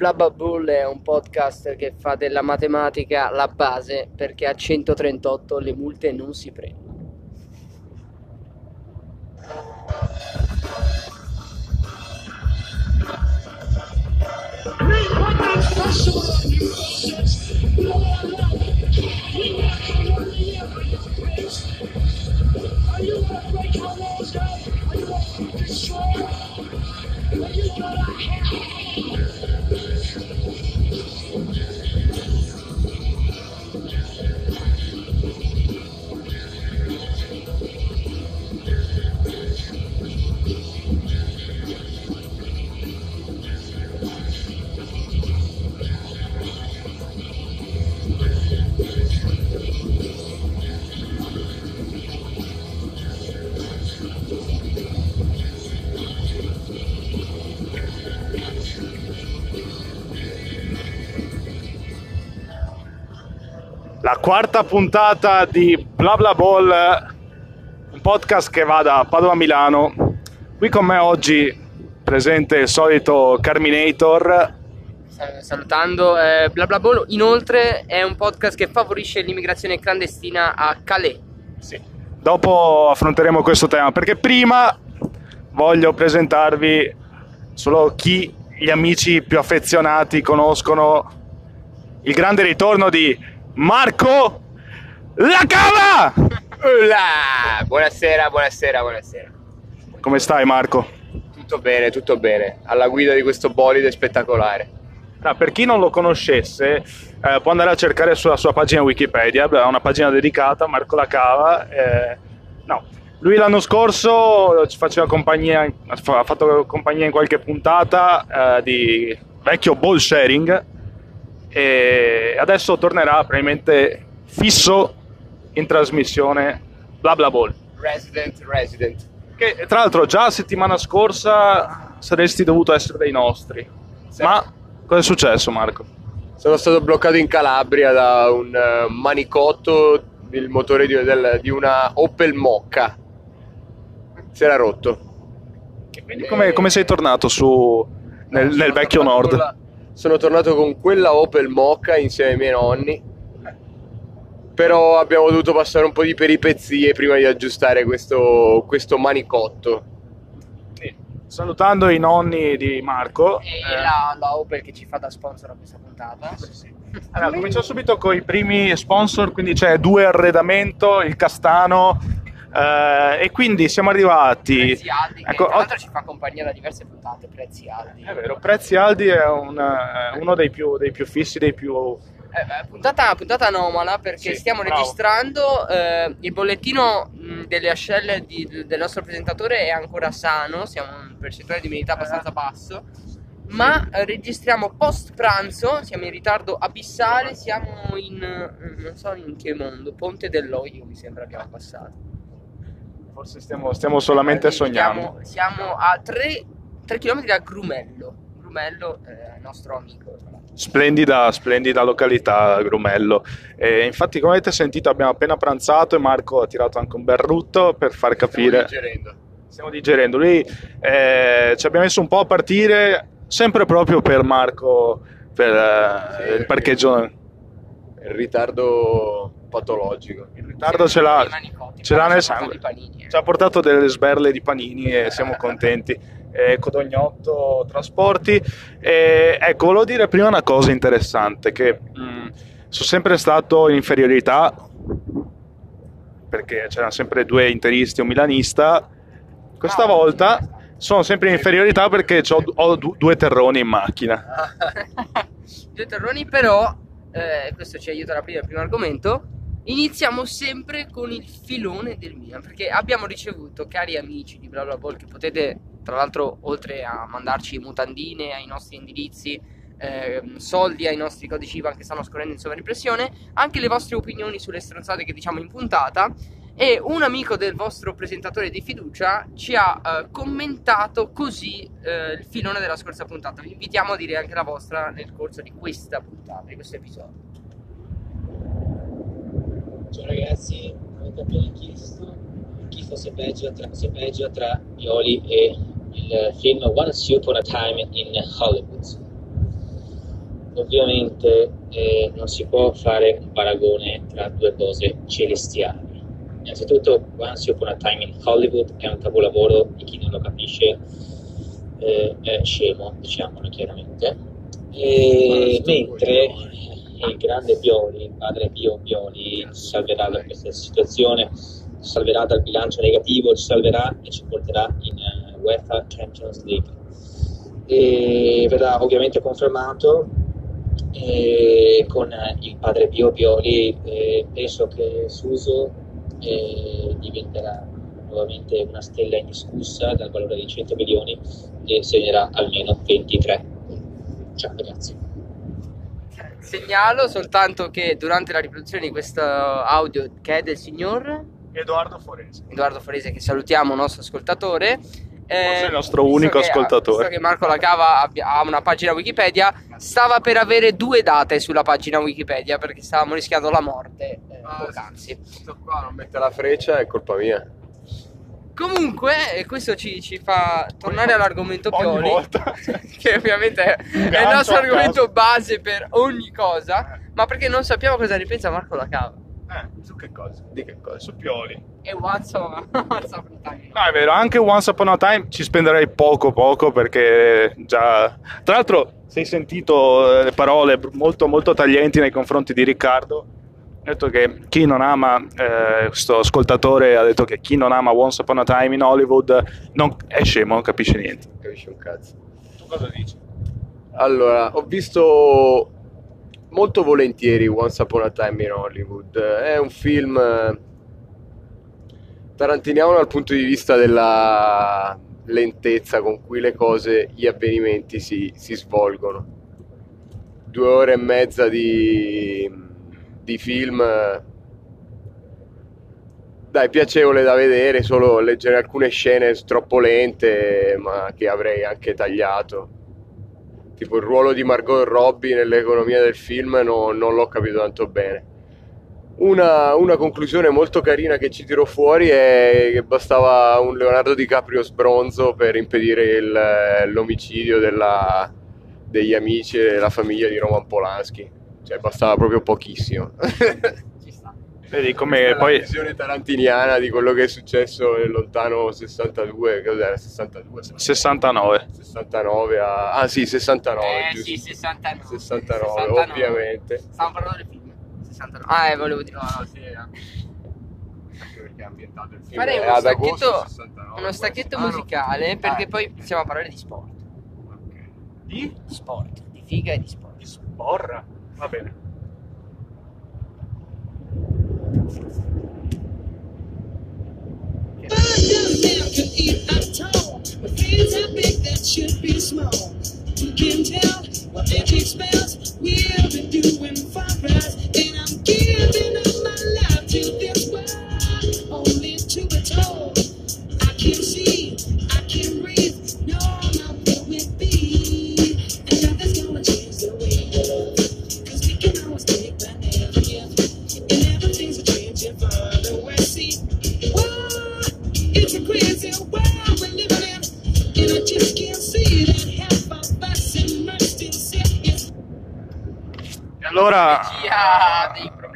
Blabba Bull è un podcast che fa della matematica la base perché a 138 le multe non si prendono. Are you guys? Are you quarta puntata di Bla Bla Ball, un podcast che va da Padova a Milano. Qui con me oggi presente il solito Carminator. Sal- Salutando eh, Bla Bla Ball, inoltre è un podcast che favorisce l'immigrazione clandestina a Calais. Dopo affronteremo questo tema perché prima voglio presentarvi solo chi gli amici più affezionati conoscono il grande ritorno di Marco La Cava! Buonasera, buonasera, buonasera. Come stai Marco? Tutto bene, tutto bene. Alla guida di questo bolide spettacolare. Ah, per chi non lo conoscesse, eh, può andare a cercare sulla sua pagina Wikipedia, ha una pagina dedicata, Marco La Cava. eh, no. Lui l'anno scorso ci faceva compagnia, ha fatto compagnia in qualche puntata eh, di vecchio ball sharing e adesso tornerà probabilmente fisso in trasmissione bla bla ball. Resident, resident. Che tra l'altro già la settimana scorsa saresti dovuto essere dei nostri. Sì. Ma cosa è successo Marco? Sono stato bloccato in Calabria da un eh, manicotto il motore di, del- di una Opel Mocca. Si era rotto. Quindi come, come sei tornato su nel, Sono nel vecchio nord? la- sono tornato con quella Opel Mocca insieme ai miei nonni. Però abbiamo dovuto passare un po' di peripezie prima di aggiustare questo, questo manicotto. Sì. Salutando i nonni di Marco. E eh, la, la Opel che ci fa da sponsor a questa puntata. allora, cominciamo subito con i primi sponsor, quindi c'è Due Arredamento, il Castano. Eh, e quindi siamo arrivati. Prezzi Aldi, che Ecco, tra l'altro ci fa compagnia da diverse puntate, prezzi Aldi. È vero, Prezzi Aldi è un, eh, uno dei più, dei più fissi, dei più. Eh, beh, puntata, puntata anomala perché Sì, stiamo bravo. registrando eh, il bollettino delle ascelle di- del nostro presentatore è ancora sano, siamo in percentuale di umidità abbastanza basso, ma registriamo post pranzo, siamo in ritardo abissale, siamo in eh, non so in che mondo, Ponte dell'Oio mi sembra abbiamo passato. Forse stiamo, stiamo solamente Siamo- sognando. Siamo, a 3, km da Grumello. Grumello è il nostro amico. Splendida, splendida località, Grumello. E infatti, come avete sentito, abbiamo appena pranzato e Marco ha tirato anche un bel rutto per far capire. Stiamo digerendo. Stiamo digerendo. Lui eh, ci abbiamo messo un po' a partire, sempre proprio per Marco, per eh, Sì, il parcheggio. Il ritardo patologico. Il ritardo ce l'ha, ce l'ha nel ci ha portato sangue. panini, eh. Ci ha portato delle sberle di panini e siamo contenti. Eh, Codognotto Trasporti. E, ecco, volevo dire prima una cosa interessante: che mh, sono sempre stato in inferiorità perché c'erano sempre due interisti e un milanista. Questa No, volta sono sempre in inferiorità perché c'ho- ho du- due terroni in macchina. Due terroni, però, eh, questo ci aiuta ad aprire il primo argomento. Iniziamo sempre con il filone del Milan, perché abbiamo ricevuto, cari amici di Bla Bla Ball, che potete, tra l'altro, oltre a mandarci mutandine ai nostri indirizzi, ehm, soldi ai nostri codici IVA che stanno scorrendo in sovraimpressione, anche le vostre opinioni sulle stronzate che diciamo in puntata. E un amico del vostro presentatore di fiducia ci ha eh, commentato così eh, il filone della scorsa puntata. Vi invitiamo a dire anche la vostra nel corso di questa puntata, di questo episodio. Ciao ragazzi, avete appena chiesto chi fosse peggio tra, se peggio tra Ioli e il film Once Upon a Time in Hollywood. ovviamente eh, non si può fare un paragone tra due cose celestiali. Innanzitutto, Once Upon a Time in Hollywood è un capolavoro e chi non lo capisce eh, è scemo, diciamolo chiaramente. E mentre il grande Pioli, il padre Pio Pioli, ci salverà da questa situazione, ci salverà dal bilancio negativo, ci salverà e ci porterà in eh, UEFA Champions League. E verrà ovviamente confermato e con il padre Pio Pioli eh, penso che Suso eh, diventerà nuovamente una stella indiscussa dal valore di 100 milioni e segnerà almeno 23. Ciao ragazzi. Segnalo soltanto che durante la riproduzione di questo audio che è del signor Edoardo Forese. Edoardo Forese, che salutiamo, nostro ascoltatore. eh, Forse il nostro unico che- ascoltatore. Visto che Marco Lacava abbia- ha una pagina Wikipedia, stava per avere due date sulla pagina Wikipedia perché stavamo rischiando la morte eh, Ah, poc'anzi. Sto qua, non mette la freccia, è colpa mia. Comunque, e questo ci, ci fa tornare all'argomento Pioli, che ovviamente è il nostro a argomento base per ogni cosa, ma perché non sappiamo cosa ne pensa Marco Lacava. Eh, su che cosa? Di che cosa? Su Pioli. E WhatsApp, WhatsApp Time. No, è vero, anche Once Upon a Time ci spenderei poco poco perché già... Tra l'altro, se hai sentito eh, le parole molto molto taglienti nei confronti di Riccardo, detto che chi non ama, eh, questo ascoltatore ha detto che chi non ama Once Upon a Time in Hollywood non, è scemo, non capisce niente. Capisci un cazzo. Tu cosa dici? Allora, ho visto molto volentieri Once Upon a Time in Hollywood. È un film eh, tarantiniano dal punto di vista della lentezza con cui le cose, gli avvenimenti si, si svolgono. Due ore e mezza di, di film. eh, Dai, piacevole da vedere, solo leggere alcune scene troppo lente, ma che avrei anche tagliato tipo il ruolo di Margot Robbie nell'economia del film no- non l'ho capito tanto bene. Una, una conclusione molto carina che ci tiro fuori è che bastava un Leonardo DiCaprio sbronzo per impedire il- l'omicidio della- degli amici e della famiglia di Roman Polanski. Cioè bastava proprio pochissimo. Ci sta. Vedi come poi... la visione tarantiniana di quello che è successo nel lontano 62, cos'era? 62? 69. 69 a... Ah sì, 69, Eh giusto. sì, 69. 69, ovviamente. Stiamo parlando del film. 69. Ah, eh, volevo dire. No, no, sì, eh. Anche perché è ambientato il film Farei è uno stacchetto, 69, uno stacchetto può essere. musicale perché Ah, poi iniziamo a parlare di sport. ok. Di? Di sport, di figa e di sport. Di sporra. Va bene. Should be small. Can tell what magic spells we've doing for. And I'm giving up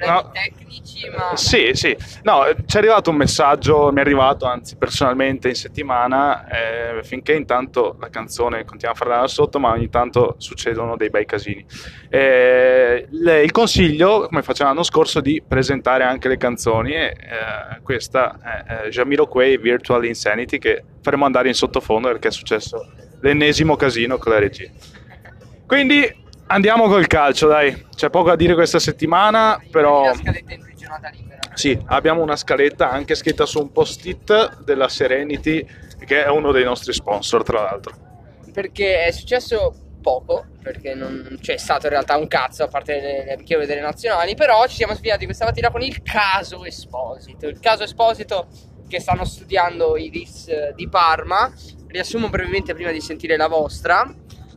problemi No. tecnici, ma Sì, sì. No, eh, ci è arrivato un messaggio, mi è arrivato anzi personalmente in settimana, eh, finché intanto la canzone continua a farla da sotto, ma ogni tanto succedono dei bei casini. Eh, le- il consiglio, come facevamo l'anno scorso, di presentare anche le canzoni e eh, questa è eh, Jamiroquai Virtual Insanity che faremo andare in sottofondo perché è successo l'ennesimo casino con la regia. Quindi andiamo col calcio, dai. C'è poco da dire questa settimana, però... la scaletta imprigionata libera. Sì, abbiamo una scaletta anche scritta su un post-it della Serenity, che è uno dei nostri sponsor, tra l'altro. Perché è successo poco, perché non c'è stato in realtà un cazzo a parte le, le delle nazionali, però ci siamo sfidati questa mattina con il caso Esposito. Il caso Esposito che stanno studiando i RIS di Parma. Riassumo brevemente prima di sentire la vostra.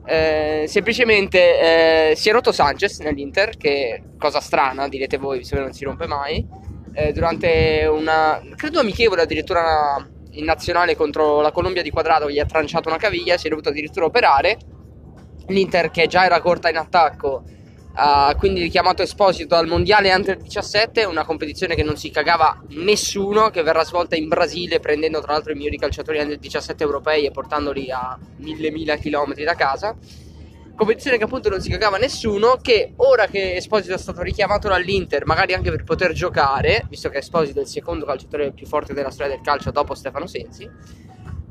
Eh, semplicemente eh, si è rotto Sanchez nell'Inter, che cosa strana, direte voi, che non si rompe mai. Eh, durante una, credo amichevole addirittura in nazionale contro la Colombia di Quadrado, gli ha tranciato una caviglia, si è dovuto addirittura operare. l'Inter che già era corta in attacco ha quindi richiamato Esposito al mondiale Under 17, una competizione che non si cagava nessuno, che verrà svolta in Brasile prendendo tra l'altro i migliori calciatori Under 17 europei e portandoli a mille mila chilometri da casa. Competizione che appunto non si cagava nessuno, che ora che Esposito è stato richiamato dall'Inter, magari anche per poter giocare, visto che Esposito è il secondo calciatore più forte della storia del calcio dopo Stefano Sensi,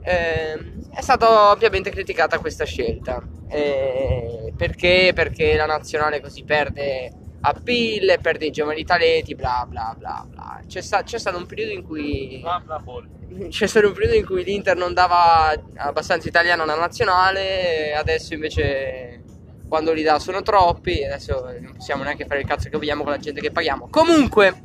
ehm, è stata ovviamente criticata questa scelta. Eh, perché? Perché la nazionale così perde appeal, perde i giovani talenti, bla bla bla bla. C'è, sta- c'è stato un periodo in cui Bla bla bol. c'è stato un periodo in cui l'Inter non dava abbastanza italiano alla nazionale, adesso invece quando li dà sono troppi, adesso non possiamo neanche fare il cazzo che vogliamo con la gente che paghiamo. Comunque,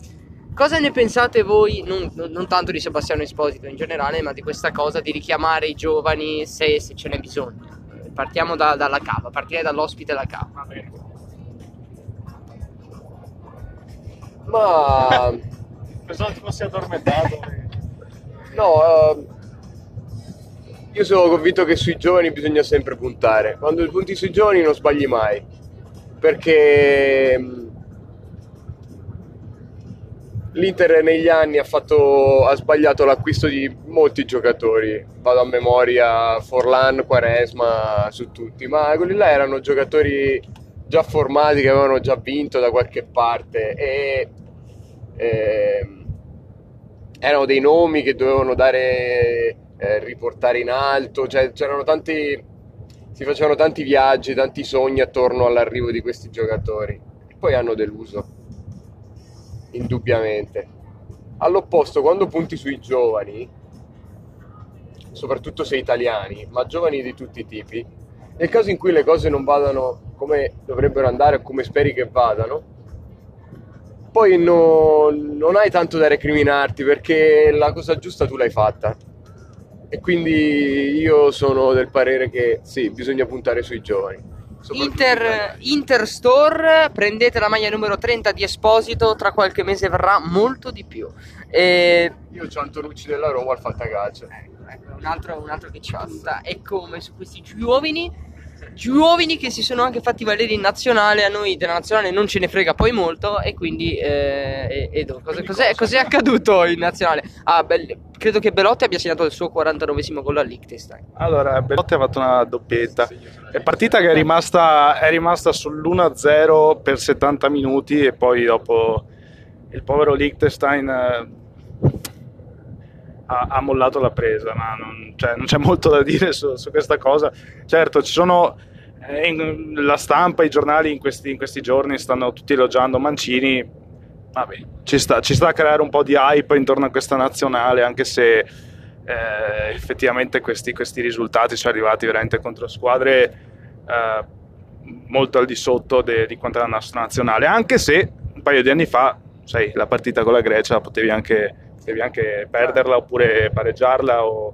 cosa ne pensate voi, non, non- non tanto di Sebastiano Esposito in generale, ma di questa cosa di richiamare i giovani se, se ce n'è bisogno? Partiamo da- dalla cava, partirei dall'ospite alla cava. Va bene. Ma Pensavo ti fossi addormentato. no, ehm, io sono convinto che sui giovani bisogna sempre puntare. Quando punti sui giovani non sbagli mai. Perché mh, l'Inter negli anni ha, fatto, ha sbagliato l'acquisto di molti giocatori. Vado a memoria Forlan, Quaresma, su tutti. Ma quelli là erano giocatori già formati che avevano già vinto da qualche parte e ehm, erano dei nomi che dovevano dare eh, riportare in alto, cioè c'erano tanti si facevano tanti viaggi, tanti sogni attorno all'arrivo di questi giocatori e poi hanno deluso indubbiamente. All'opposto, quando punti sui giovani, soprattutto se italiani, ma giovani di tutti i tipi, nel caso in cui le cose non vadano come dovrebbero andare o come speri che vadano, poi no- non hai tanto da recriminarti perché la cosa giusta tu l'hai fatta. E quindi io sono del parere che sì, bisogna puntare sui giovani. Inter, Store, prendete la maglia numero 30 di Esposito, tra qualche mese verrà molto di più. E Io ho Antonucci della Roma al Fantacalcio. Ecco, un altro, un altro che ci sta. E come su questi giovani, giovani che si sono anche fatti valere in nazionale, a noi della nazionale non ce ne frega poi molto. E quindi, eh, Edo, cos'è, cosa? cos'è accaduto in nazionale? Ah, beh, credo che Belotti abbia segnato il suo 49esimo gol a Liechtenstein. Allora, Belotti ha fatto una doppietta. È partita che è rimasta, è rimasta sull'1-0 per 70 minuti e poi dopo il povero Liechtenstein eh, ha, ha mollato la presa, ma non, cioè, non c'è molto da dire su, su questa cosa. Certo, ci sono eh, la stampa, i giornali in questi, in questi giorni stanno tutti elogiando Mancini. Vabbè, ci sta, ci sta a creare un po' di hype intorno a questa nazionale, anche se eh, effettivamente questi, questi risultati sono arrivati veramente contro squadre eh, molto al di sotto de- di quanto è la nostra nazionale, anche se un paio di anni fa, sai, la partita con la Grecia potevi anche, potevi anche perderla oppure pareggiarla o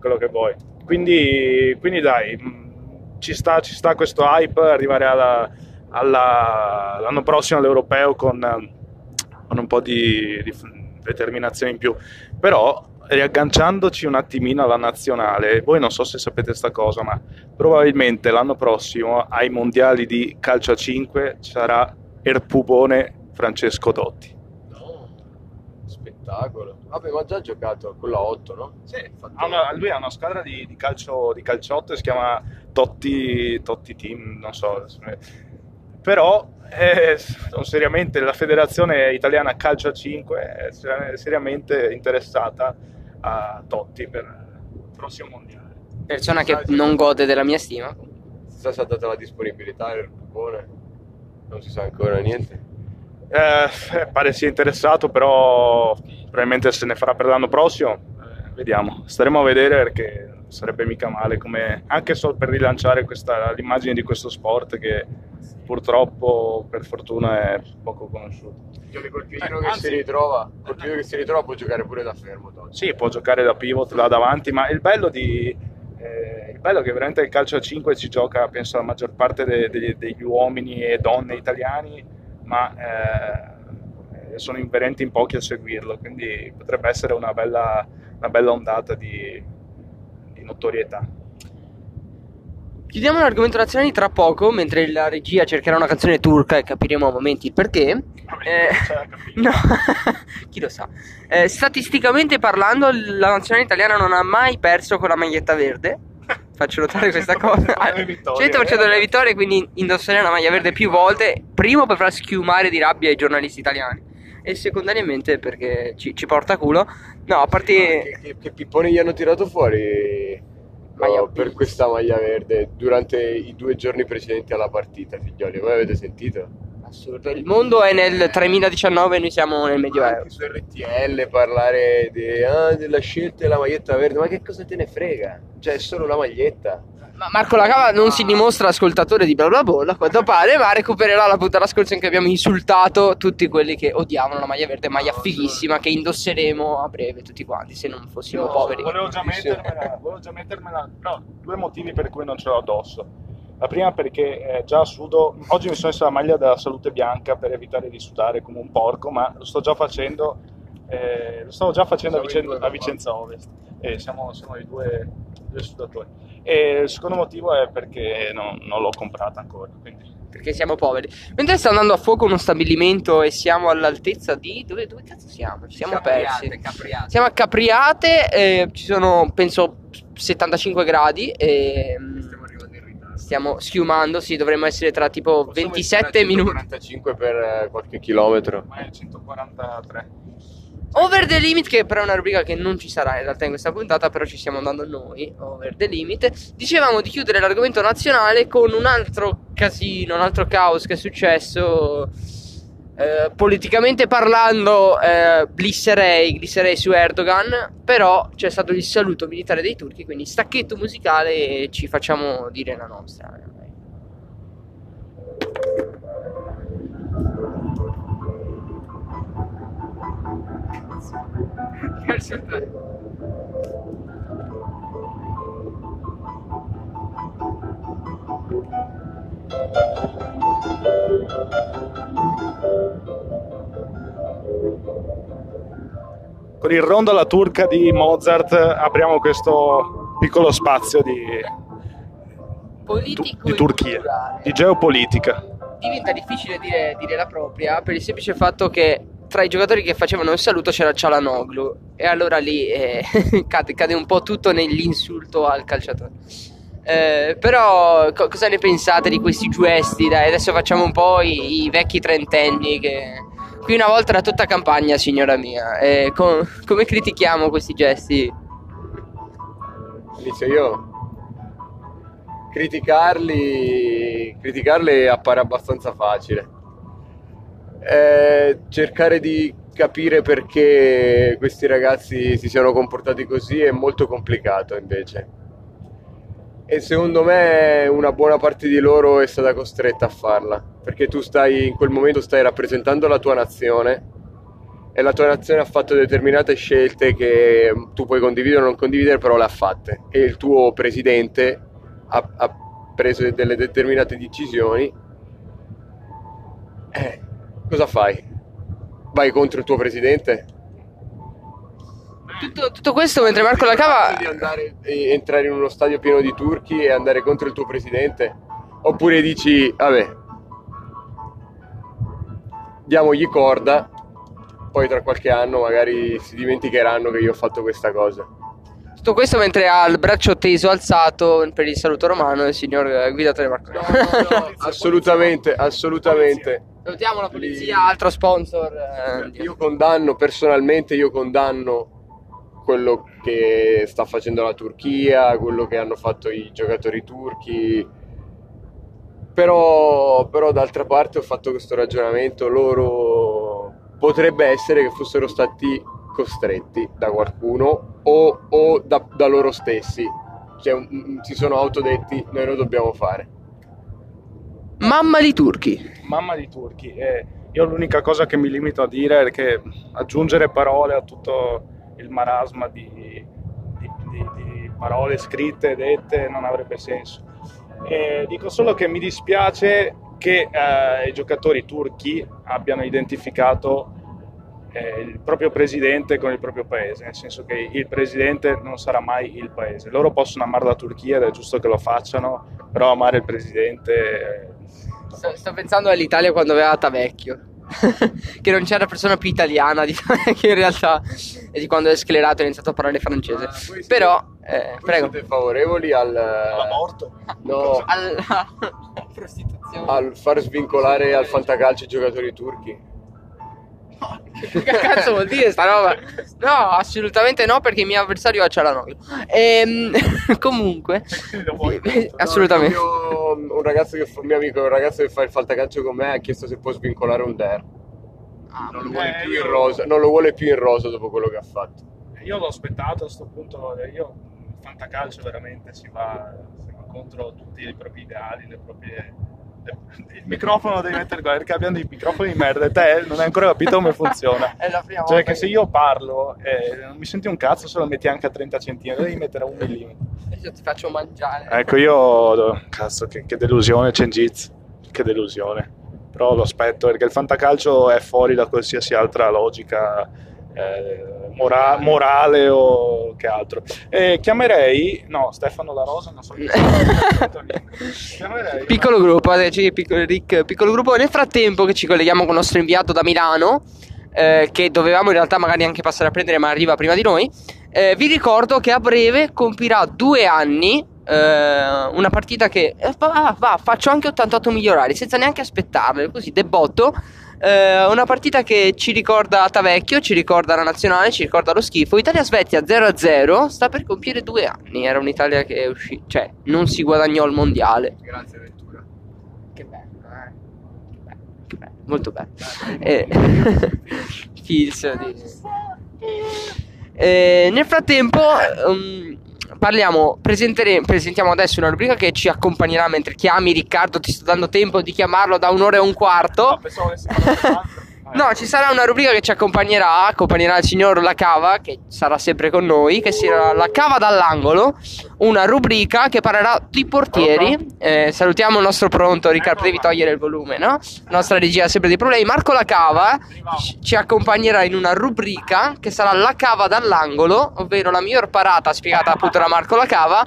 quello che vuoi. Quindi, quindi dai, mh, ci sta, ci sta questo hype, arrivare alla- alla- l'anno prossimo all'Europeo con, con un po' di, di determinazione in più. Però riagganciandoci un attimino alla nazionale, voi non so se sapete sta cosa, ma probabilmente l'anno prossimo ai mondiali di calcio a 5 sarà Erpubone Francesco Dotti. Spettacolo. Vabbè, ma già giocato con la 8, no? Fatto- Ha una- lui ha una squadra di, di calcio di calciotto, si chiama Totti, Totti Team, non so. Però eh, seriamente la federazione italiana calcio a 5 è ser- seriamente interessata a Totti per il prossimo mondiale. Persona che non gode della mia stima. Chissà se ha dato la disponibilità del Pupone. Non si sa ancora niente. Eh, eh, pare sia interessato, però probabilmente se ne farà per l'anno prossimo. Eh, vediamo, staremo a vedere perché sarebbe mica male, come, anche solo per rilanciare questa- l'immagine di questo sport che purtroppo, per fortuna, è poco conosciuto. Col piedino Eh, che anzi- si ritrova, col piedino che si ritrova può giocare pure da fermo. Totti. Sì, può giocare da pivot là davanti, ma il bello, di, eh, il bello è che veramente il calcio a 5 ci gioca, penso, la maggior parte de- de- degli uomini e donne italiani, ma eh, sono inverenti in pochi a seguirlo, quindi potrebbe essere una bella, una bella ondata di, di notorietà. Chiudiamo l'argomento nazionale tra poco, mentre la regia cercherà una canzone turca e capiremo a momenti il perché. Eh, no, chi lo sa. Eh, statisticamente parlando, la nazionale italiana non ha mai perso con la maglietta verde. Faccio notare questa cosa. Ah, 100% delle vittorie, quindi indosserei la maglia verde più volte. Primo per far schiumare di rabbia i giornalisti italiani. E secondariamente perché ci, ci porta culo. No, a parte. Che, che, che pipponi gli hanno tirato fuori Maglia oh, per questa maglia verde durante i due giorni precedenti alla partita, figlioli. Voi avete sentito? Assurdo. Il mondo è nel 3019 e noi siamo nel Medioevo. Anche su RTL parlare di- ah, della scelta della maglietta verde, ma che cosa te ne frega? Cioè, è solo una maglietta. Ma Marco Lacava non si dimostra ascoltatore di bla bla bla, a quanto pare, ma recupererà la puntata scorsa in cui abbiamo insultato tutti quelli che odiavano la maglia verde, maglia fighissima che indosseremo a breve tutti quanti, se non fossimo poveri. Volevo già mettermela, volevo già mettermela, però due motivi per cui non ce l'ho addosso. La prima perché eh, già sudo, oggi mi sono messo la maglia della salute bianca per evitare di sudare come un porco, ma lo sto già facendo, eh, lo stavo già facendo a, Siamo Vicen- a Vicenza Ovest e siamo, siamo i due, due sudatori. E il secondo motivo è perché non, non l'ho comprata ancora, quindi Perché siamo poveri. Mentre sta andando a fuoco uno stabilimento e siamo all'altezza di. Dove, dove cazzo siamo? Ci siamo persi. Siamo a Capriate, eh, ci sono penso 75 gradi e. mm, arrivando in ritardo. Stiamo schiumando, sì, dovremmo essere tra tipo 27 minuti. 45 per eh, qualche chilometro. ma è 143. Over the limit, che però è una rubrica che non ci sarà in realtà in questa puntata, però ci stiamo andando noi. Over the limit. Dicevamo di chiudere l'argomento nazionale con un altro casino, un altro caos che è successo. Eh, politicamente parlando, eh, glisserei, glisserei su Erdogan. Però c'è stato il saluto militare dei turchi. Quindi stacchetto musicale e ci facciamo dire la nostra. Con il rondo alla turca di Mozart apriamo questo piccolo spazio di, di Turchia, culturale. di geopolitica. diventa difficile dire, dire la propria per il semplice fatto che tra i giocatori che facevano il saluto c'era Cialanoglu e allora lì eh, cade, cade un po' tutto nell'insulto al calciatore. Eh, però co- cosa ne pensate di questi gesti? Dai, adesso facciamo un po' i, i vecchi trentenni che qui una volta era tutta campagna, signora mia. Eh, co- come critichiamo questi gesti? Inizio io. Criticarli, criticarli appare abbastanza facile. Eh, cercare di capire perché questi ragazzi si siano comportati così è molto complicato invece. E secondo me una buona parte di loro è stata costretta a farla, perché tu stai in quel momento stai rappresentando la tua nazione e la tua nazione ha fatto determinate scelte che tu puoi condividere o non condividere, però le ha fatte. E il tuo presidente ha, ha preso delle determinate decisioni. Eh, cosa fai? Vai contro il tuo presidente? Tutto, tutto questo mentre Marco Lacava di andare entrare in uno stadio pieno di turchi e andare contro il tuo presidente? Oppure dici, vabbè, diamogli corda, poi tra qualche anno magari si dimenticheranno che io ho fatto questa cosa. Tutto questo mentre ha il braccio teso alzato per il saluto romano il signor guidatore Marco. assolutamente, assolutamente. Salutiamo la polizia, altro sponsor. eh, Io condanno personalmente, io condanno quello che sta facendo la Turchia, quello che hanno fatto i giocatori turchi. Però, però d'altra parte ho fatto questo ragionamento, loro potrebbe essere che fossero stati costretti da qualcuno o, o da, da loro stessi. Cioè, un- si sono autodetti noi lo dobbiamo fare. Mamma di turchi. Mamma di turchi. E io l'unica cosa che mi limito a dire è che aggiungere parole a tutto il marasma di, di- di- di parole scritte dette non avrebbe senso. E dico solo che mi dispiace che eh, i giocatori turchi abbiano identificato eh, il proprio presidente con il proprio paese, nel senso che il presidente non sarà mai il paese. Loro possono amare la Turchia ed è giusto che lo facciano, però amare il presidente... eh, Sto, sto pensando all'Italia quando aveva Tavecchio. che non c'era persona più italiana di Tavecchio in realtà. E di quando è sclerato e ha iniziato a parlare francese. Ah, voi siete- Però, eh, Voi prego. siete favorevoli al, L'aborto? no, Alla prostituzione. al far svincolare al fantacalcio i giocatori turchi? Che cazzo vuol dire sta roba? No, assolutamente no, perché il mio avversario ha Cialanoglu. Ehm, comunque, assolutamente. No, un ragazzo che fa, un mio amico, un ragazzo che fa il fantacalcio con me ha chiesto se può svincolare un der. Non lo vuole Eh, più io- in rosa, non lo vuole più in rosa dopo quello che ha fatto. Io l'ho aspettato a questo punto, io il fantacalcio veramente si va, si va contro tutti i propri ideali, le proprie... il microfono devi mettere qua perché abbiamo dei microfoni di merda e te non hai ancora capito come funziona. È la prima Cioè volta che se io parlo e non mi senti un cazzo se lo metti anche a 30 cm, devi mettere a un millimetro. Io ti faccio mangiare. Ecco, io... Cazzo, che, che delusione Cengiz, che delusione. Però lo aspetto perché il fantacalcio è fuori da qualsiasi altra logica eh, mora- morale o che altro. E chiamerei... No, Stefano La Rosa, non so chi Chiamerei... Piccolo gruppo, adesso, piccolo, Rick, piccolo gruppo. Nel frattempo che ci colleghiamo con il nostro inviato da Milano, eh, che dovevamo in realtà magari anche passare a prendere, ma arriva prima di noi. eh, vi ricordo che a breve compirà due anni. eh, una partita che eh, va, va, faccio anche 88 migliorari senza neanche aspettarle, così debotto. Eh, una partita che ci ricorda Tavecchio, ci ricorda la nazionale, ci ricorda lo schifo. Italia-Svezia 0-0 sta per compiere due anni. Era un'Italia che è uscita, cioè non si guadagnò il mondiale. Grazie Ventura. Che bello, eh. Che bello, che bello, molto bello. Eh, Fils di... Eh, nel frattempo um, parliamo, presentiamo adesso una rubrica che ci accompagnerà mentre chiami Riccardo, ti sto dando tempo di chiamarlo da un'ora e un quarto. No, pensavo parlato altro. No, ci sarà una rubrica che ci accompagnerà, accompagnerà il signor La Cava, che sarà sempre con noi, che sarà La Cava dall'angolo, una rubrica che parlerà di portieri. Eh, salutiamo il nostro pronto, Riccardo, devi togliere il volume, no? Nostra regia ha sempre dei problemi. Marco La Cava ci- ci accompagnerà in una rubrica che sarà La Cava dall'angolo, ovvero la miglior parata spiegata appunto da Marco La Cava,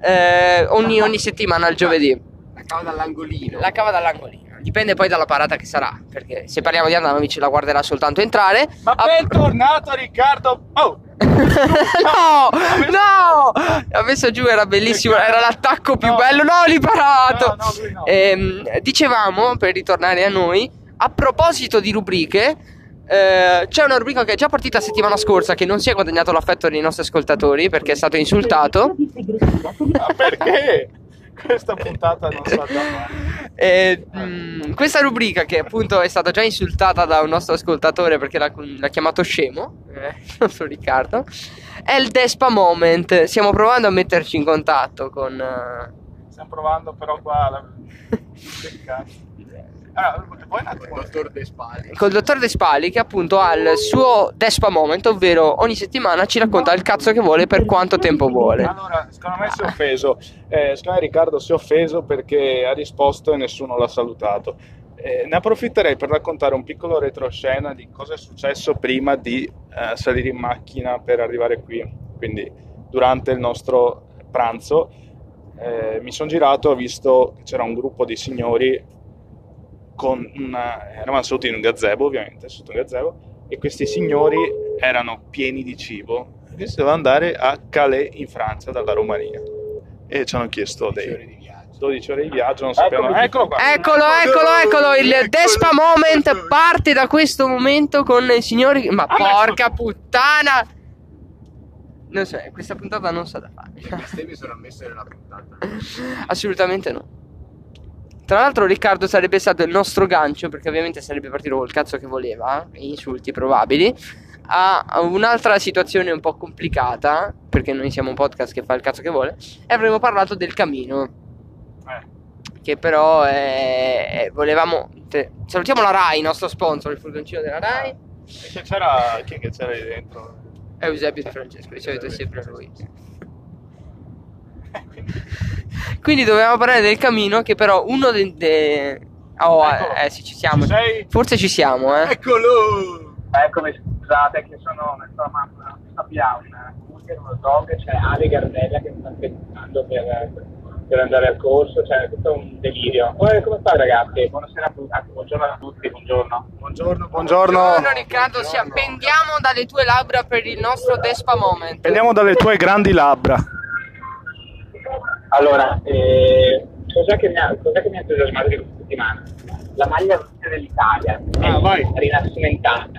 eh, ogni, ogni settimana il giovedì. La cava dall'angolino. La cava dall'angolino. Dipende poi dalla parata che sarà. Perché se parliamo di Andanovic la guarderà soltanto entrare. Ma Ah, bentornato Riccardo! Oh! no! No! Ha messo giù, era bellissimo. Era l'attacco più No. bello. No, lì parato. No, no. Ehm, dicevamo, per ritornare a noi, a proposito di rubriche. eh, c'è una rubrica che è già partita settimana scorsa che non si è guadagnato l'affetto dei nostri ascoltatori perché è stato insultato. Ma perché? Questa puntata non sa già fare. Eh, mh, questa rubrica che appunto è stata già insultata da un nostro ascoltatore perché l'ha, l'ha chiamato scemo, eh, il nostro Riccardo, è il Despa Moment. Stiamo provando a metterci in contatto con... eh, Stiamo provando però qua la... Cazzo. Allora, poi un attimo. Dottor De Spali. col dottor De Spali che appunto ha il suo Despa Moment, ovvero ogni settimana ci racconta il cazzo che vuole per quanto tempo vuole. Allora, secondo me si è offeso. Eh, secondo me Riccardo si è offeso perché ha risposto e nessuno l'ha salutato. Eh, ne approfitterei per raccontare un piccolo retroscena di cosa è successo prima di eh, salire in macchina per arrivare qui. Quindi, durante il nostro pranzo, eh, mi sono girato, ho visto che c'era un gruppo di signori con una, eravamo seduti in un gazebo, ovviamente, sotto un gazebo, e questi signori erano pieni di cibo. E si doveva andare a Calais in Francia dalla Romania. E ci hanno chiesto dei 12 ore di viaggio, non sapevano. Eccolo qua! Eccolo, eccolo, eccolo, il Despa Moment parte da questo momento con i signori... Ma porca puttana! Non so, questa puntata non sa da fare. Le bestemmie sono ammesse nella puntata. Assolutamente no. Tra l'altro Riccardo sarebbe stato il nostro gancio, perché ovviamente sarebbe partito col cazzo che voleva, e insulti probabili, a un'altra situazione un po' complicata, perché noi siamo un podcast che fa il cazzo che vuole, e avremmo parlato del camino, Eh, che però è... volevamo... te- Salutiamo la RAI, il nostro sponsor, il furgoncino della RAI, e che c'era, chi è che c'era lì dentro? È Eusebio Francesco, di solito è sempre lui. Quindi dovevamo parlare del camino, che però uno dei... De... Oh, Eccolo. eh, sì, ci siamo. Ci sei? Forse ci siamo, eh. Eccolo! Eccomi, scusate che sono, insomma, sappiamo, un uno dog, c'è Ale Gardella che mi sta aspettando per, per andare al corso, cioè è tutto un delirio. Come, come fai ragazzi? Buonasera a tutti, anzi, buongiorno a tutti, buongiorno. Buongiorno, buongiorno. Buongiorno Riccardo, sì, appendiamo dalle tue labbra per il nostro Despa Moment. Prendiamo dalle tue grandi labbra. Allora, eh, cos'è, che mi ha, cos'è che mi ha entusiasmato di questa settimana? La maglia rossa dell'Italia, Ah, vai. rinascimentata.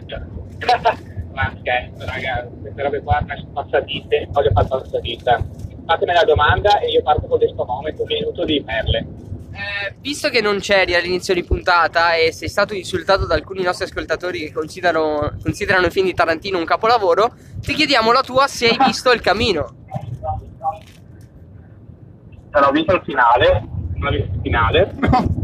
Ma scherzo, raga, queste robe qua mi sono passatiste, voglio fare passatista. Fatemi la domanda e io parto con questo momento, un minuto di perle. Eh, visto che non c'eri all'inizio di puntata e sei stato insultato da alcuni nostri ascoltatori che considerano, considerano i film di Tarantino un capolavoro, ti chiediamo la tua se hai visto Il Camino. Non ho visto il finale, non ho visto il finale,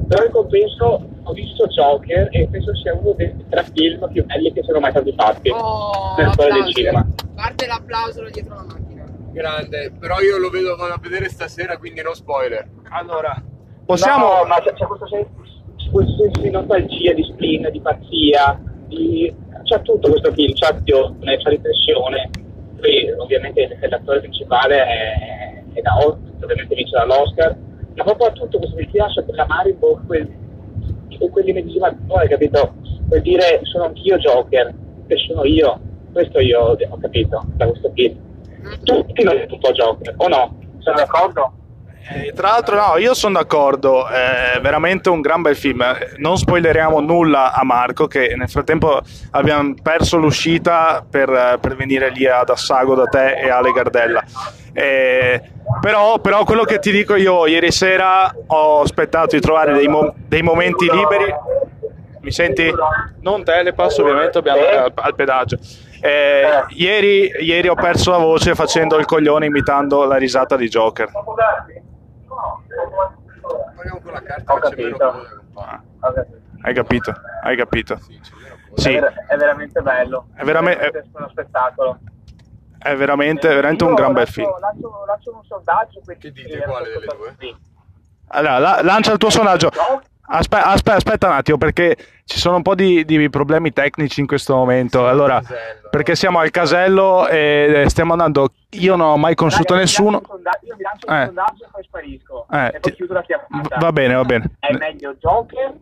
però in compenso ho visto Joker e penso sia uno dei tre film più belli che sono mai stati fatti Oh, nella storia del cinema. Parte l'applauso dietro la macchina. Grande, però io lo vedo vado a vedere stasera, quindi no spoiler. Allora, possiamo... No, ma c'è, c'è questo senso, questo senso di nostalgia, di spleen, di pazzia, di... c'è tutto questo film, c'è azione, c'è riflessione. Poi ovviamente l'attore principale è, è da Oscar, ovviamente vince dall'Oscar, ma proprio ha tutto questo ti lascia quella Maribor, quel, quel- quell'immedesimazione, capito? Per dire sono anch'io Joker, che sono io, questo io ho capito da questo film. Tutti noi po' Joker, o no? Sono d'accordo? Eh, tra l'altro, no, io sono d'accordo, è veramente un gran bel film. Eh, Non spoileriamo nulla a Marco, che nel frattempo abbiamo perso l'uscita per, eh, per venire lì ad Assago da te e Ale Gardella. Eh, però, però quello che ti dico io, ieri sera ho aspettato di trovare dei, mo- dei momenti liberi. Mi senti? Non te, le passo ovviamente, dobbiamo andare al, al pedaggio. Eh, ieri, ieri ho perso la voce facendo il coglione imitando la risata di Joker. Ho capito. compare. Hai capito? Hai capito? Sì, È, ver- è veramente bello. È veramente- veramente uno spettacolo. è veramente, veramente un gran bel film. Lancio, lancio un sondaggio. Che dite, quale delle due? Allora, la- lancia il tuo sondaggio. Aspe- aspe- aspetta un attimo, perché ci sono un po' di, di problemi tecnici in questo momento. Allora, casello. perché siamo al casello e stiamo andando. Io non ho mai conosciuto Raga, nessuno. vi lancio un sonda- Io vi lancio Eh. un sondaggio e poi sparisco. Eh, e poi ti- chiudo la chiamata. Va bene, va bene. È meglio Joker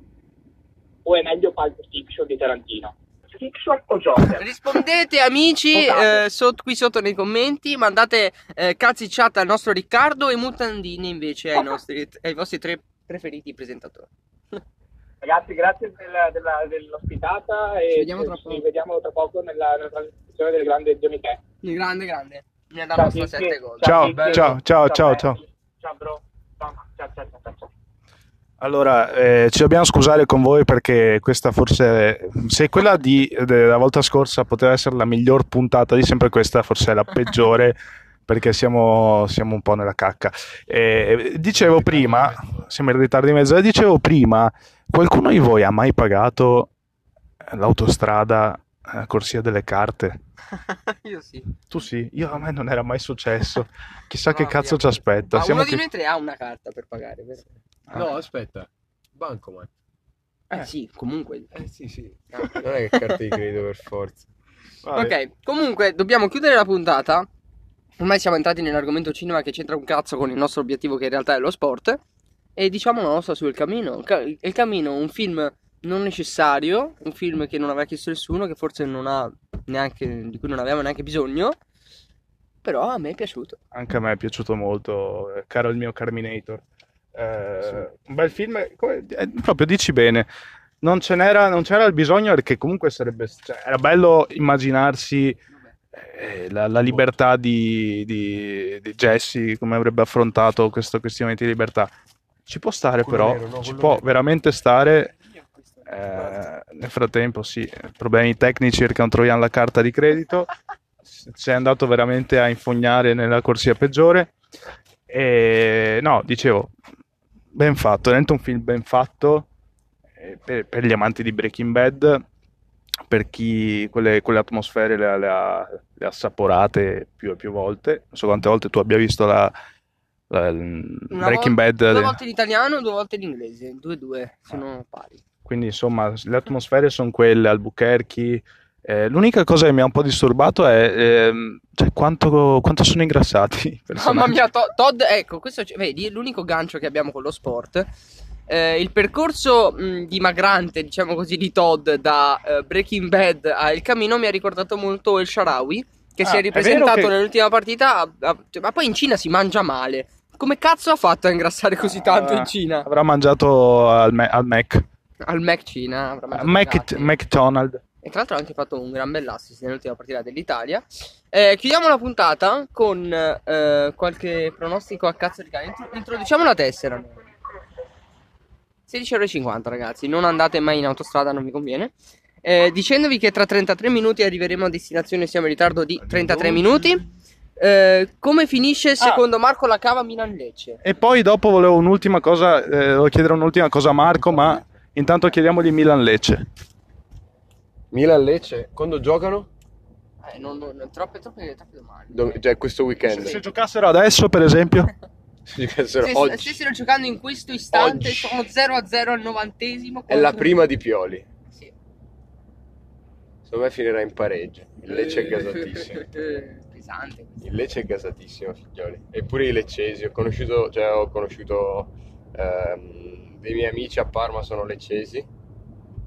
o è meglio Pulp Fiction di Tarantino? Fiction o Joker? Rispondete amici eh, sotto- qui sotto nei commenti, mandate eh, cazzi chat al nostro Riccardo e mutandine invece ai, nostri, ai vostri tre preferiti presentatori. Ragazzi, grazie della- della- dell'ospitata e Ci vediamo tra poco. vediamo tra poco nella, nella trasmissione del grande Dio Michele. Grande, grande. Nella nostra Tizi. 7 gol. Ciao, ciao, ciao, ciao, belli. ciao. Ciao bro. Ciao, ciao, ciao, ciao, ciao. Allora, eh, ci dobbiamo scusare con voi perché questa forse, se quella di, della volta scorsa poteva essere la miglior puntata di sempre, questa forse è la peggiore perché siamo, siamo un po' nella cacca. Eh, dicevo prima, siamo in ritardo di mezzo, dicevo prima, qualcuno di voi ha mai pagato l'autostrada a corsia delle carte? Io sì. Tu sì, io a me non era mai successo. Chissà che No, cazzo ci aspetta. Ma Siamo uno di che- noi tre ha una carta per pagare, vero? No, aspetta. Bancomat. Eh sì, comunque. Eh sì, sì. Non è che carta di credito per forza. Vabbè. Ok, comunque dobbiamo chiudere la puntata. Ormai siamo entrati nell'argomento cinema che c'entra un cazzo con il nostro obiettivo che in realtà è lo sport. E diciamo la nostra sul Camino. Ca- Il Camino, un film non necessario, un film che non aveva chiesto nessuno, che forse non ha neanche, di cui non avevamo neanche bisogno. Però a me è piaciuto. Anche a me è piaciuto molto, eh, caro il mio Carminator. Eh, Un bel film, come- eh, proprio dici bene. Non non c'era il bisogno perché comunque sarebbe, cioè, era bello immaginarsi eh, la, la libertà di, di, di Jesse, come avrebbe affrontato questo questione di libertà. Ci può stare Quello però, nero, no? ci può nero. veramente stare. Eh, nel frattempo, sì, problemi tecnici perché non troviamo la carta di credito. È andato veramente a infognare nella corsia peggiore. E no, dicevo, ben fatto, veramente un film ben fatto eh, per, per gli amanti di Breaking Bad, per chi quelle, quelle atmosfere le, ha- le ha, le ha assaporate più e più volte. Non so quante volte tu abbia visto la, Una Breaking vol- Bad. Due volte in italiano, due volte in inglese. Due due sono pari. Quindi insomma le atmosfere sono quelle, Albuquerque, Eh, l'unica cosa che mi ha un po' disturbato è ehm, cioè, quanto, quanto sono ingrassati. Mamma mia, To- Todd, ecco, questo vedi, è l'unico gancio che abbiamo con lo sport. Eh, il percorso mh, dimagrante, diciamo così, di Todd da eh, Breaking Bad a El Camino mi ha ricordato molto El Sharawi, che si Ah, è è ripresentato vero che- nell'ultima partita. a- a- cioè, ma poi in Cina si mangia male. Come cazzo ha fatto a ingrassare così tanto in Cina? Avrà mangiato al, Ma- al Mac. Al Mac Cina avrà mangiato Mac-. McDonald's. E tra l'altro ha anche fatto un gran bell'assist nell'ultima partita dell'Italia. Eh, chiudiamo la puntata con eh, qualche pronostico a cazzo di cane. Intro- introduciamo la tessera. 16,50 ragazzi, non andate mai in autostrada, non vi conviene. Eh, dicendovi che tra 33 minuti arriveremo a destinazione, siamo in ritardo di 33 minuti. Eh, come finisce secondo Marco la cava Milan-Lecce? E poi dopo volevo un'ultima cosa, eh, volevo chiedere un'ultima cosa a Marco, ma intanto chiediamogli Milan-Lecce. Milan-Lecce, quando giocano? Eh, non, non- troppe, troppe, troppe domande. Dove- cioè questo weekend. Se giocassero adesso, per esempio, Si giocassero Se oggi. stessero giocando in questo istante, Oggi. sono 0-0 al novantesimo. È la contro- prima di Pioli. Sì. Secondo me finirà in pareggio. Il Lecce è gasatissimo. Pesante. Il Lecce è gasatissimo, figlioli. Eppure i leccesi. Ho conosciuto, cioè, ho conosciuto ehm, dei miei amici a Parma, sono leccesi.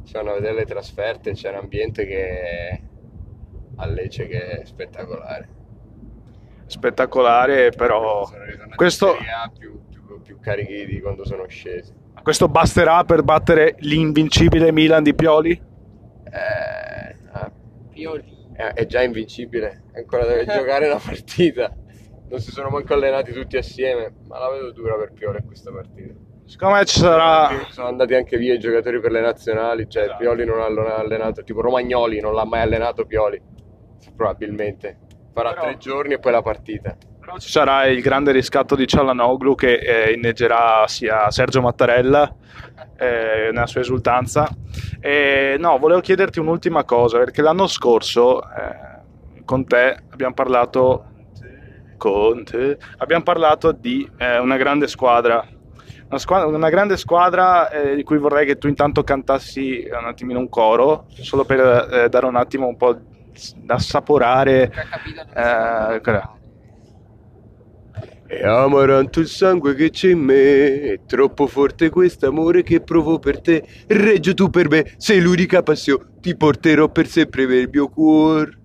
Si vanno a vedere le trasferte. C'è un ambiente che a Lecce che è spettacolare. spettacolare, però questo, più, più- più carichi di quando sono scesi. questo basterà per battere l'invincibile Milan di Pioli? Eh, ah, Pioli. È, già invincibile, ancora deve giocare la partita. Non si sono manco allenati tutti assieme, ma la vedo dura per Pioli questa partita. Secondo me ci sarà... Sono andati anche via i giocatori per le nazionali, cioè Esatto. Pioli non ha allenato, tipo Romagnoli non l'ha mai allenato Pioli, probabilmente. Farà Però- tre giorni e poi la partita. Però ci sarà il grande riscatto di Cialanoglu che eh, inneggerà sia Sergio Mattarella eh, nella sua esultanza. E, no, volevo chiederti un'ultima cosa, perché l'anno scorso eh, con te abbiamo parlato, con te, abbiamo parlato di eh, una grande squadra. Una, squadra, una grande squadra eh, di cui vorrei che tu intanto cantassi un attimino un coro, solo per eh, dare un attimo un po' da assaporare. Eh, E amaranto il sangue che c'è in me, è troppo forte quest'amore che provo per te. Reggio tu per me, sei l'unica passione, ti porterò per sempre nel mio cuore.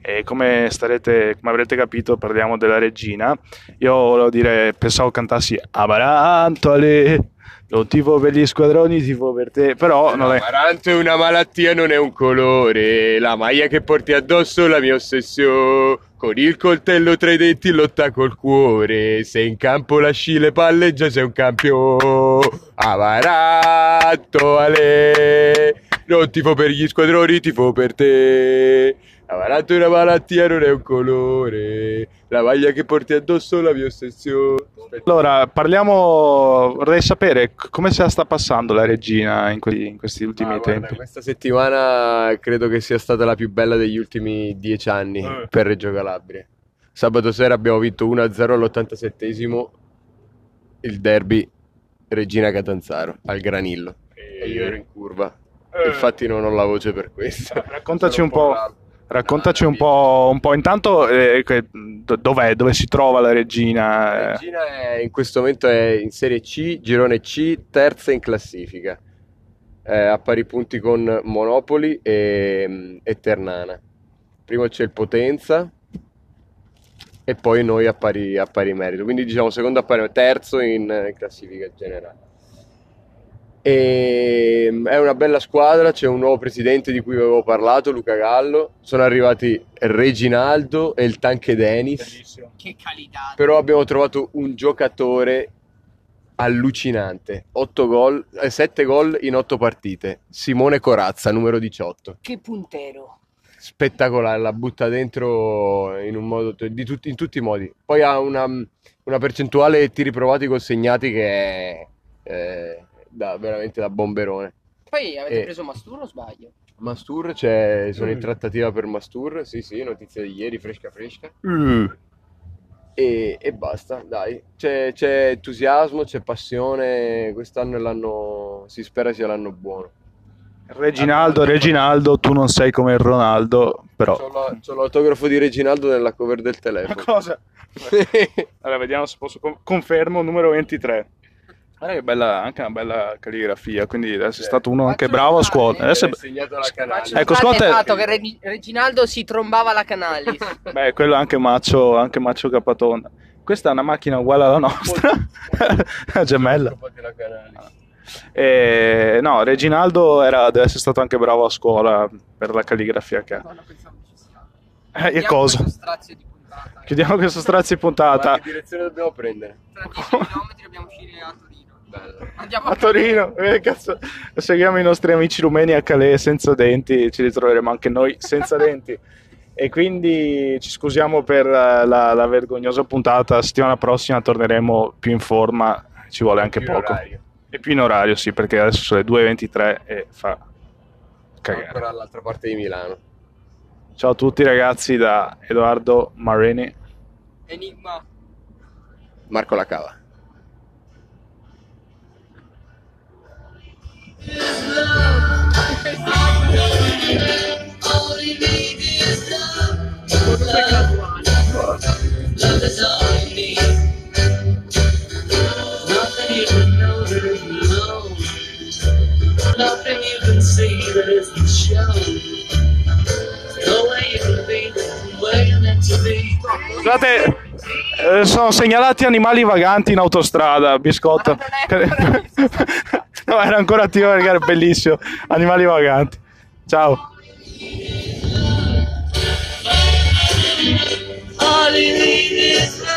E come starete, come avrete capito, parliamo della regina. Io volevo dire, pensavo cantassi Amaranto Ale, non tifo per gli squadroni, tifo per te, però non è. Amaranto è una malattia, non è un colore. La maglia che porti addosso è la mia ossessione. Con il coltello tra i denti lotta col cuore. Se in campo lasci le palle, già sei un campione. Amaranto Ale, non tifo per gli squadroni, tifo per te. Amaranto è una malattia, non è un colore. La maglia che porti addosso è la mia ossessione. Allora, parliamo. Vorrei sapere come se la sta passando la regina in, que- in questi ultimi Ah, guarda, tempi. questa settimana credo che sia stata la più bella degli ultimi dieci anni Eh. per Reggio Calabria. Sabato sera abbiamo vinto 1-0 all'87esimo il derby Regina Catanzaro al Granillo. E io ero in curva. Infatti non ho la voce per questo. Raccontaci Sono un po'. rauco. Raccontaci un po', un po'. Intanto, eh, dov'è? Dove si trova la regina? La Eh, Regina è- in questo momento è in Serie C, girone C, terza in classifica. È a pari punti con Monopoli e, e Ternana. Primo c'è il Potenza e poi noi a pari, a pari merito. Quindi diciamo secondo a pari terzo in, eh, classifica generale. E, è una bella squadra, c'è un nuovo presidente di cui avevo parlato, Luca Gallo. Sono arrivati Reginaldo e il Tanque Denis. Che qualità. Però abbiamo trovato un giocatore allucinante. 8 gol, 7 gol in 8 partite. Simone Corazza, numero 18. Che puntero. Spettacolare, la butta dentro in un modo di tutti, in tutti i modi. Poi ha una, una percentuale tiri provati consegnati che è eh, da- veramente da bomberone. Poi avete Eh. preso Masturo o sbaglio? Mastur, c'è, sono in trattativa per Mastur, sì sì, notizia di ieri, fresca fresca. uh, E, e basta, dai. C'è, c'è entusiasmo, c'è passione. Quest'anno è l'anno, si spera sia l'anno buono. Reginaldo, Reginaldo, tu non sei come il Ronaldo, però... C'ho, la- c'ho l'autografo di Reginaldo nella cover del Ma telefono. cosa? Allora, vediamo se posso... con- Confermo, numero 23. Guarda che bella, anche una bella calligrafia, quindi adesso è stato uno anche Faccio bravo a scuola. Adesso è- Ho insegnato la canale. Faccio Ecco, Scott è- fatto che Regi- Reginaldo si trombava la Canalis. Beh, quello è anche Maccio, anche Maccio Capatonda. Questa è una macchina uguale alla nostra, gemella. La canale. E, no, Reginaldo era, deve essere stato anche bravo a scuola per la calligrafia che ha. Eh, e Chiudiamo cosa? questo strazio di puntata. Chiudiamo questo strazio di Ma puntata che direzione dobbiamo prendere? Tra 10 km dobbiamo uscire a. Bello. Andiamo a Torino. Eh, cazzo. Seguiamo i nostri amici rumeni a Calais senza denti, ci ritroveremo anche noi senza denti. E quindi ci scusiamo per la, la- la vergognosa puntata. Settimana prossima torneremo più in forma, ci vuole anche Più poco. orario. E più in orario, sì, perché adesso sono le 2.23 e fa cagare. Ancora all'altra parte di Milano. Ciao a tutti ragazzi da Edoardo Marini. Enigma. Marco la Scusate, eh, sono segnalati animali vaganti in autostrada, biscotto. Ancora no, era ancora attivo perché era bellissimo. Animali vaganti. Ciao. All you need is